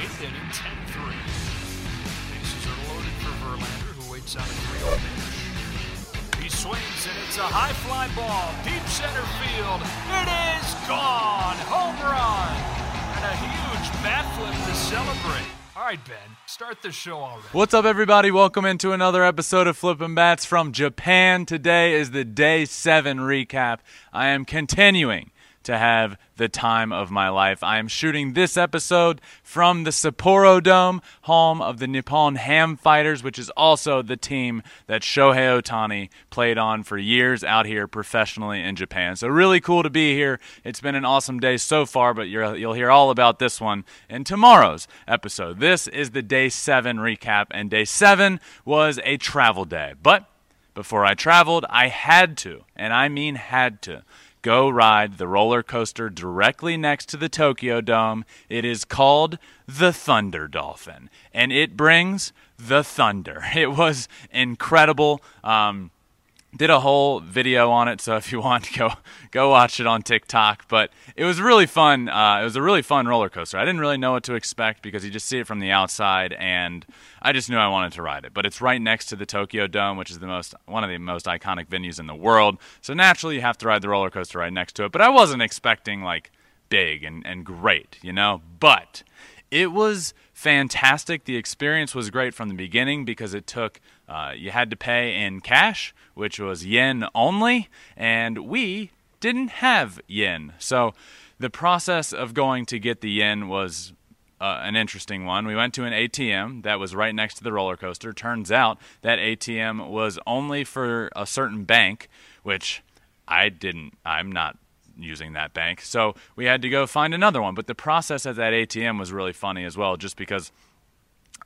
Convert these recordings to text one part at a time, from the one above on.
Eighth inning, 10-3. Bases are loaded for Verlander, who waits on a 3 pitch. He swings, and it's a high fly ball. Deep center field. It is gone. Home run. And a huge bat flip to celebrate. All right, Ben, start the show already. What's up, everybody? Welcome into another episode of Flippin' Bats from Japan. Today is the day seven recap. I am continuing to have the time of my life. I am shooting this episode from the Sapporo Dome, home of the Nippon Ham Fighters, which is also the team that Shohei Ohtani played on for years out here professionally in Japan. So, really cool to be here. It's been an awesome day so far, but you will hear all about this one in tomorrow's episode. This is the day seven recap, and day seven was a travel day. But before I traveled, I had to, and I mean had to go ride the roller coaster directly next to the Tokyo Dome. It is called the Thunder Dolphin, and it brings the thunder. It was incredible. Um, did a whole video on it, so if you want to go go watch it on TikTok. But it was really fun. Uh, it was a really fun roller coaster. I didn't really know what to expect because you just see it from the outside, and I just knew I wanted to ride it. But it's right next to the Tokyo Dome, which is the most one of the most iconic venues in the world. So naturally, you have to ride the roller coaster right next to it. But I wasn't expecting like big and, and great, you know. But it was fantastic. The experience was great from the beginning because it took uh, you had to pay in cash, which was yen only, and we didn't have yen. So the process of going to get the yen was uh, an interesting one. We went to an ATM that was right next to the roller coaster. Turns out that ATM was only for a certain bank, which I didn't, I'm not using that bank. So we had to go find another one. But the process at that ATM was really funny as well, just because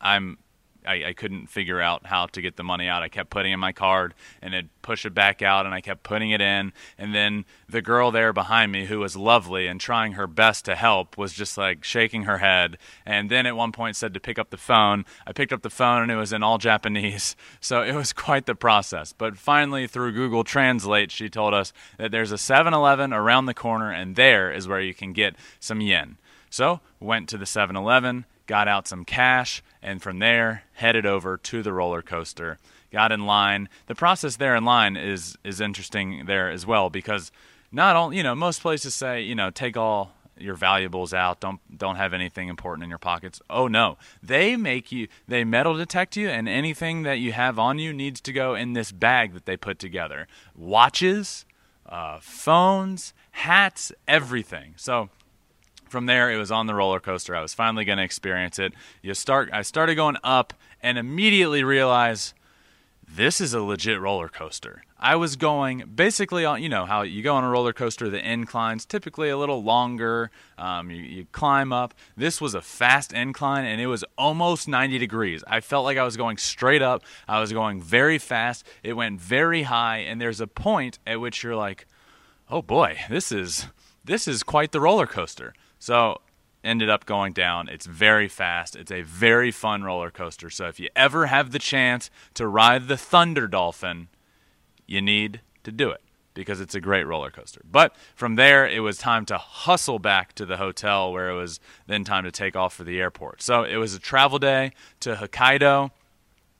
I'm I, I, couldn't figure out how to get the money out. I kept putting in my card and it'd push it back out, and I kept putting it in. And then the girl there behind me, who was lovely and trying her best to help, was just like shaking her head. And then at one point said to pick up the phone. I picked up the phone and it was in all Japanese. So it was quite the process. But finally, through Google Translate, she told us that there's a 7 Eleven around the corner, and there is where you can get some yen. So went to the 7 Eleven got out some cash, and from there headed over to the roller coaster. Got in line. The process there in line is is interesting there as well because not all you know most places say you know take all your valuables out. Don't don't have anything important in your pockets. Oh no. They make you they metal detect you and anything that you have on you needs to go in this bag that they put together. Watches uh, phones hats everything. So from there it was on the roller coaster. I was finally going to experience it. You start i started going up and immediately realized this is a legit roller coaster. I was going basically on you know how you go on a roller coaster the inclines typically a little longer um, you, you climb up. This was a fast incline and it was almost 90 degrees. I felt like i was going straight up. I was going very fast. It went very high and there's a point at which you're like oh boy this is this is quite the roller coaster so ended up going down. It's very fast. It's a very fun roller coaster. So if you ever have the chance to ride the Thunder Dolphin, you need to do it because it's a great roller coaster. But from there, it was time to hustle back to the hotel where it was then time to take off for the airport. So it was a travel day to Hokkaido,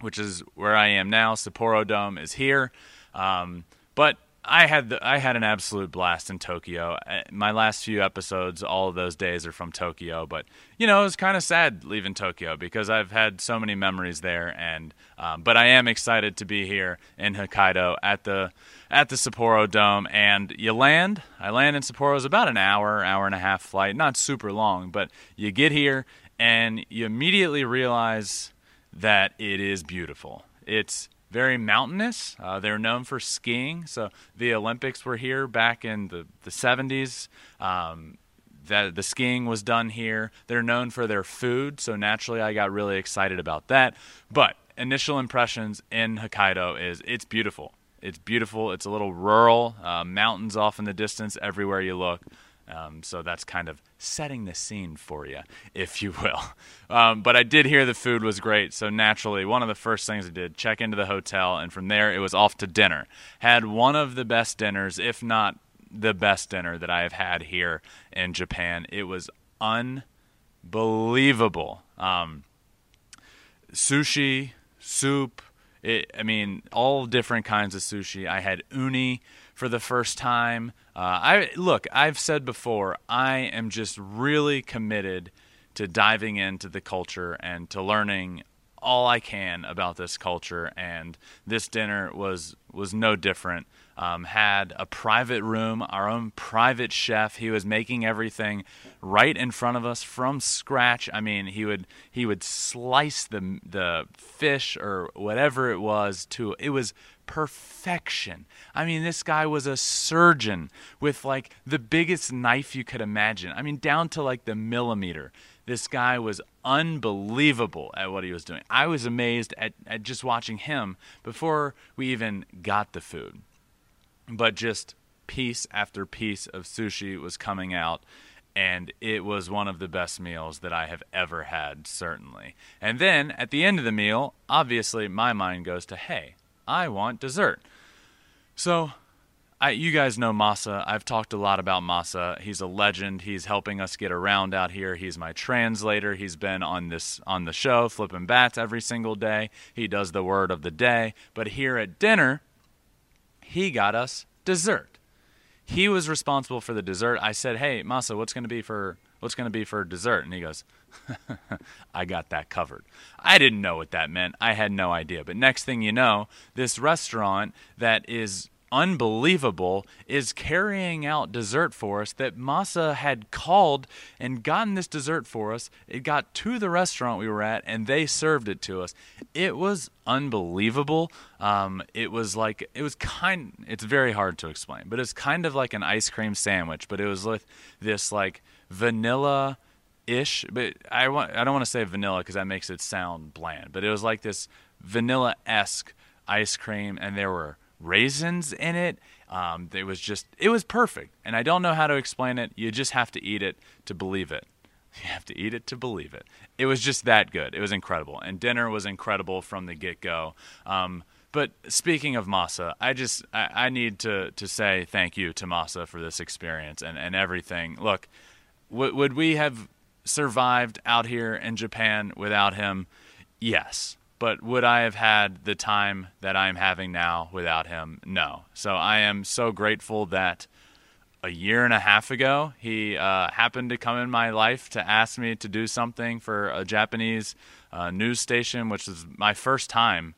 which is where I am now. Sapporo Dome is here. Um, but I had the, I had an absolute blast in Tokyo. Uh, my last few episodes, all of those days are from Tokyo, but you know it was kind of sad leaving Tokyo because I've had so many memories there. And um, but I am excited to be here in Hokkaido at the at the Sapporo Dome. And you land, I land in Sapporo. It's about an hour, hour and a half flight, not super long, but you get here and you immediately realize that it is beautiful. It's very mountainous. Uh, they're known for skiing. So the Olympics were here back in the, the 70s. Um, that the skiing was done here. They're known for their food, so naturally I got really excited about that. But initial impressions in Hokkaido is it's beautiful. It's beautiful. It's a little rural, uh, mountains off in the distance everywhere you look. Um, so that's kind of setting the scene for you, if you will. Um, but I did hear the food was great, so naturally, one of the first things I did check into the hotel, and from there it was off to dinner. Had one of the best dinners, if not the best dinner that I have had here in Japan. It was unbelievable. Um, sushi, soup. It, I mean, all different kinds of sushi. I had uni for the first time. Uh, I look. I've said before. I am just really committed to diving into the culture and to learning all I can about this culture. And this dinner was was no different. Um, had a private room, our own private chef. He was making everything right in front of us from scratch. I mean, he would he would slice the the fish or whatever it was to it was perfection. I mean, this guy was a surgeon with like the biggest knife you could imagine. I mean, down to like the millimeter. This guy was unbelievable at what he was doing. I was amazed at, at just watching him before we even got the food. But just piece after piece of sushi was coming out and it was one of the best meals that I have ever had, certainly. And then at the end of the meal, obviously my mind goes to, hey, I want dessert. So, I, you guys know Masa. I've talked a lot about Masa. He's a legend. He's helping us get around out here. He's my translator. He's been on this on the show, flipping bats every single day. He does the word of the day. But here at dinner, he got us dessert. He was responsible for the dessert. I said, "Hey, Masa, what's going to be for what's going to be for dessert?" And he goes, I got that covered. I didn't know what that meant. I had no idea. But next thing you know, this restaurant that is unbelievable is carrying out dessert for us that Masa had called and gotten this dessert for us. It got to the restaurant we were at and they served it to us. It was unbelievable. Um, it was like, it was kind, it's very hard to explain, but it's kind of like an ice cream sandwich, but it was with this like vanilla ish, but I want I don't want to say vanilla because that makes it sound bland. But it was like this vanilla esque ice cream, and there were raisins in it. Um, it was just it was perfect, and I don't know how to explain it. You just have to eat it to believe it. You have to eat it to believe it. It was just that good. It was incredible, and dinner was incredible from the get go. Um, but speaking of Masa, I just I, I, need to to say thank you to Masa for this experience and, and everything. Look, w- would we have survived out here in Japan without him? Yes. But would I have had the time that I'm having now without him? No. So I am so grateful that a year and a half ago he uh, happened to come in my life to ask me to do something for a Japanese uh, news station, which is my first time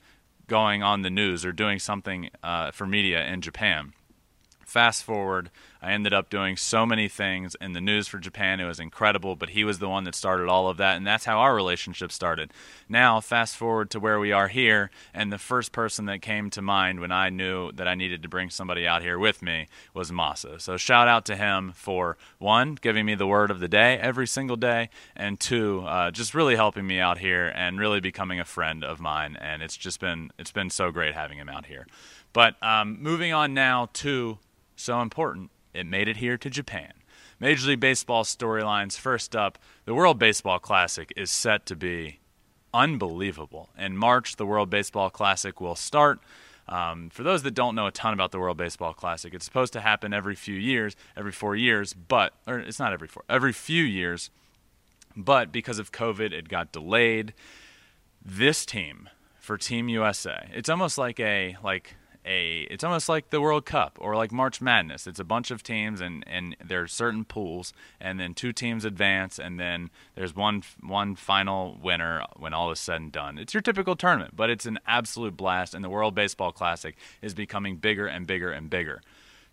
going on the news or doing something uh, for media in Japan. Fast forward I ended up doing so many things in the news for Japan. It was incredible, but he was the one that started all of that, and that's how our relationship started. Now, fast forward to where we are here, and the first person that came to mind when I knew that I needed to bring somebody out here with me was Masa. So, shout out to him for one, giving me the word of the day every single day, and two, uh, just really helping me out here and really becoming a friend of mine. And it's just been it's been so great having him out here. But um, moving on now to so important it made it here to Japan. Major League Baseball storylines first up, the World Baseball Classic is set to be unbelievable. In March, the World Baseball Classic will start. Um, for those that don't know a ton about the World Baseball Classic, it's supposed to happen every few years, every four years, but, or it's not every four, every few years, but because of COVID, it got delayed. This team for Team USA, it's almost like a, like, a it's almost like the World Cup or like March Madness. It's a bunch of teams and and there's certain pools and then two teams advance and then there's one one final winner when all is said and done. It's your typical tournament, but it's an absolute blast and the World Baseball Classic is becoming bigger and bigger and bigger.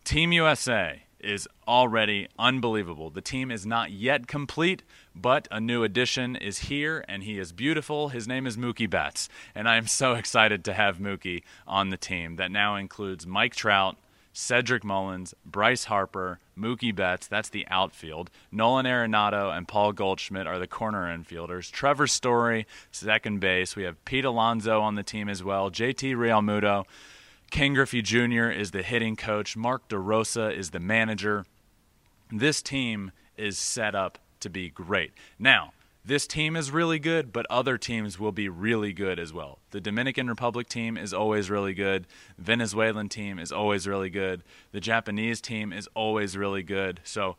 Team USA is already unbelievable. The team is not yet complete, but a new addition is here, and he is beautiful. His name is Mookie Betts, and I am so excited to have Mookie on the team that now includes Mike Trout, Cedric Mullins, Bryce Harper, Mookie Betts, that's the outfield. Nolan Arenado and Paul Goldschmidt are the corner infielders. Trevor Story, second base. We have Pete Alonso on the team as well. JT Realmuto. Ken Griffey Jr. is the hitting coach. Mark DeRosa is the manager. This team is set up to be great. Now, this team is really good, but other teams will be really good as well. The Dominican Republic team is always really good. Venezuelan team is always really good. The Japanese team is always really good. So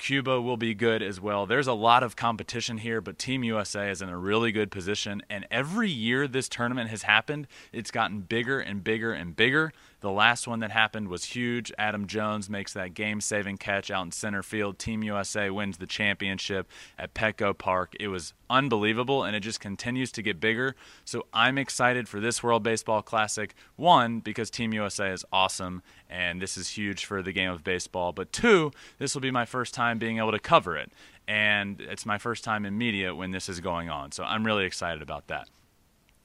Cuba will be good as well. There's a lot of competition here, but Team USA is in a really good position. And every year this tournament has happened, it's gotten bigger and bigger and bigger. The last one that happened was huge. Adam Jones makes that game saving catch out in center field. Team USA wins the championship at Petco Park. It was unbelievable, and it just continues to get bigger. So I'm excited for this World Baseball Classic. One, because Team USA is awesome, and this is huge for the game of baseball. But two, this will be my first time being able to cover it. And it's my first time in media when this is going on. So I'm really excited about that.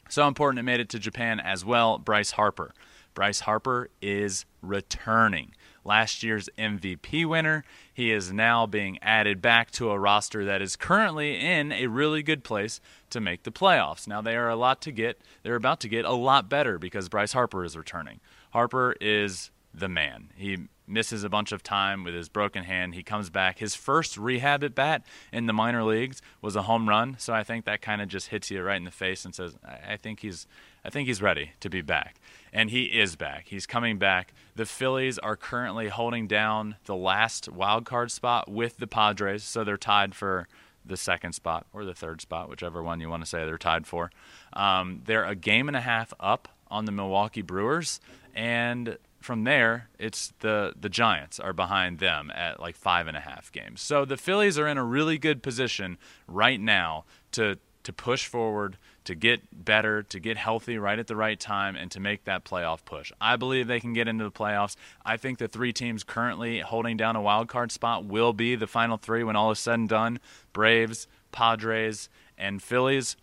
So important it made it to Japan as well. Bryce Harper. Bryce Harper is returning. Last year's MVP winner. He is now being added back to a roster that is currently in a really good place to make the playoffs. Now they are a lot to get. They're about to get a lot better because Bryce Harper is returning. Harper is the man. He misses a bunch of time with his broken hand. He comes back. His first rehab at bat in the minor leagues was a home run. So I think that kind of just hits you right in the face and says, I think he's, I think he's ready to be back. And he is back. He's coming back. The Phillies are currently holding down the last wild card spot with the Padres, so they're tied for the second spot or the third spot, whichever one you want to say they're tied for. Um, they're a game and a half up on the Milwaukee Brewers, and from there, it's the the Giants are behind them at like five and a half games. So the Phillies are in a really good position right now to to push forward, to get better, to get healthy right at the right time, and to make that playoff push. I believe they can get into the playoffs. I think the three teams currently holding down a wild card spot will be the final three when all is said and done: Braves, Padres, and Phillies.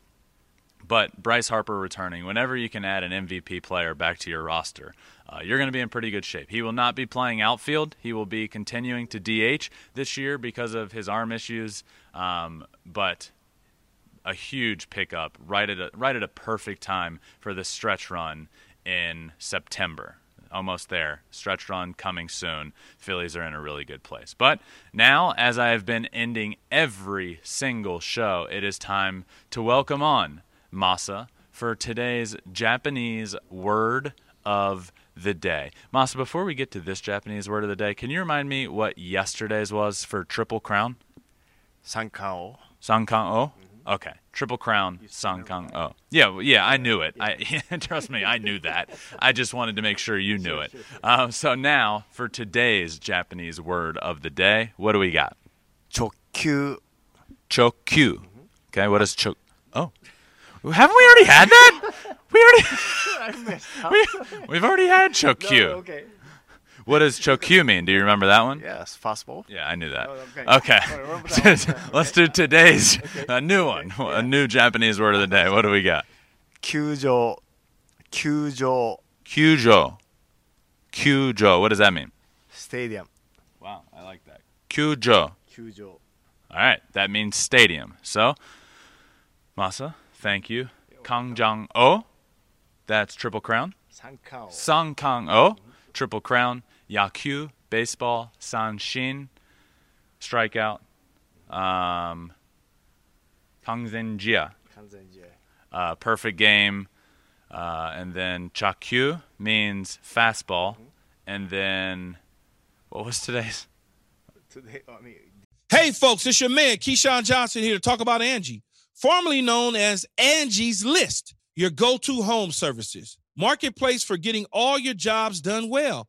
But Bryce Harper returning, whenever you can add an MVP player back to your roster, uh, you're going to be in pretty good shape. He will not be playing outfield. He will be continuing to DH this year because of his arm issues. Um, but a huge pickup right at a, right at a perfect time for the stretch run in September. Almost there. Stretch run coming soon. Phillies are in a really good place. But now, as I have been ending every single show, it is time to welcome on Masa for today's Japanese word of the day. Masa, before we get to this Japanese word of the day, can you remind me what yesterday's was for Triple Crown? Sankao. Sankan O? Okay. Triple Crown Sankan O. Yeah, well, yeah, I knew it. I trust me, I knew that. I just wanted to make sure you knew it. Um, so now for today's Japanese word of the day, what do we got? Chokyu. Chokyu. Okay, what is chok? Oh, haven't we already had that? We already. we, we've already had chokyu. okay. What does chokyu mean? Do you remember that one? Yes, possible. Yeah, I knew that. Oh, okay. Okay. Let's do today's a new one, a new Japanese word of the day. What do we got? Kyujo. Kyujo Kyujo. Kyujo. What does that mean? stadium. Wow, I like that. Kyujo. Kyujo. All right, that means stadium. So, Masa, thank you. Kangjang O. That's Triple Crown. Sankang O. Triple Crown. Yakyu. Baseball. Sanshin. Strikeout. Um, Kangzenjia. Kanzenjie. uh, perfect game. Uh, and then chakyu means fastball. And then, what was today's? Today, I mean, Hey, folks, it's your man, Keyshawn Johnson, here to talk about Angie, formerly known as Angie's List, your go to home services. Marketplace for getting all your jobs done well.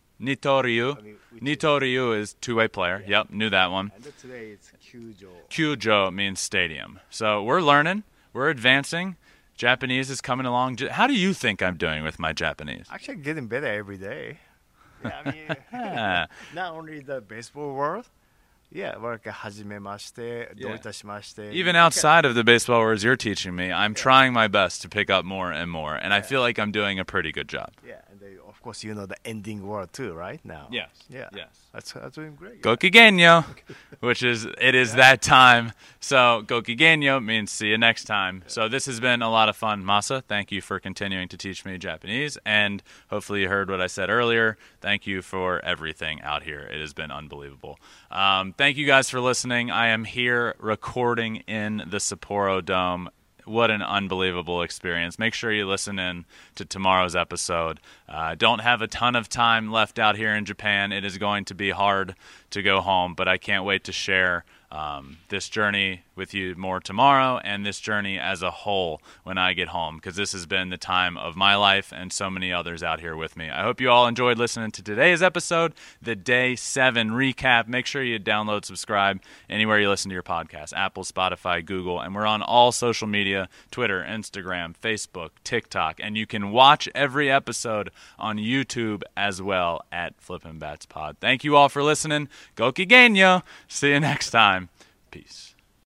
Nitoryu. Nitoryu is two-way player. Yep, knew that one. And today it's Kyujo. Kyujo means stadium. So we're learning. We're advancing. Japanese is coming along. How do you think I'm doing with my Japanese? Actually, getting better every day. Yeah, I mean, not only the baseball world, yeah, uh, yeah. Even outside of the baseball words you're teaching me, I'm yeah. trying my best to pick up more and more, and yeah. I feel like I'm doing a pretty good job. Yeah, of course you know the ending word too, right? Now. Yes, Yeah. yes. That's that's doing great. Gokigenyo, which is it is that time. So Gokigenyo means see you next time. So this has been a lot of fun, Masa. Thank you for continuing to teach me Japanese, and hopefully you heard what I said earlier. Thank you for everything out here. It has been unbelievable. Um, thank you guys for listening. I am here recording in the Sapporo Dome what an unbelievable experience. Make sure you listen in to tomorrow's episode. Uh, don't have a ton of time left out here in Japan. It is going to be hard to go home, but I can't wait to share um, this journey with you more tomorrow and this journey as a whole when I get home because this has been the time of my life and so many others out here with me. I hope you all enjoyed listening to today's episode, the day seven recap. Make sure you download, subscribe anywhere you listen to your podcast Apple, Spotify, Google, and we're on all social media Twitter, Instagram, Facebook, TikTok, and you can watch every episode on YouTube as well at Flippin' Bats Pod. Thank you all for listening. Go Genyo. See you next time. Peace.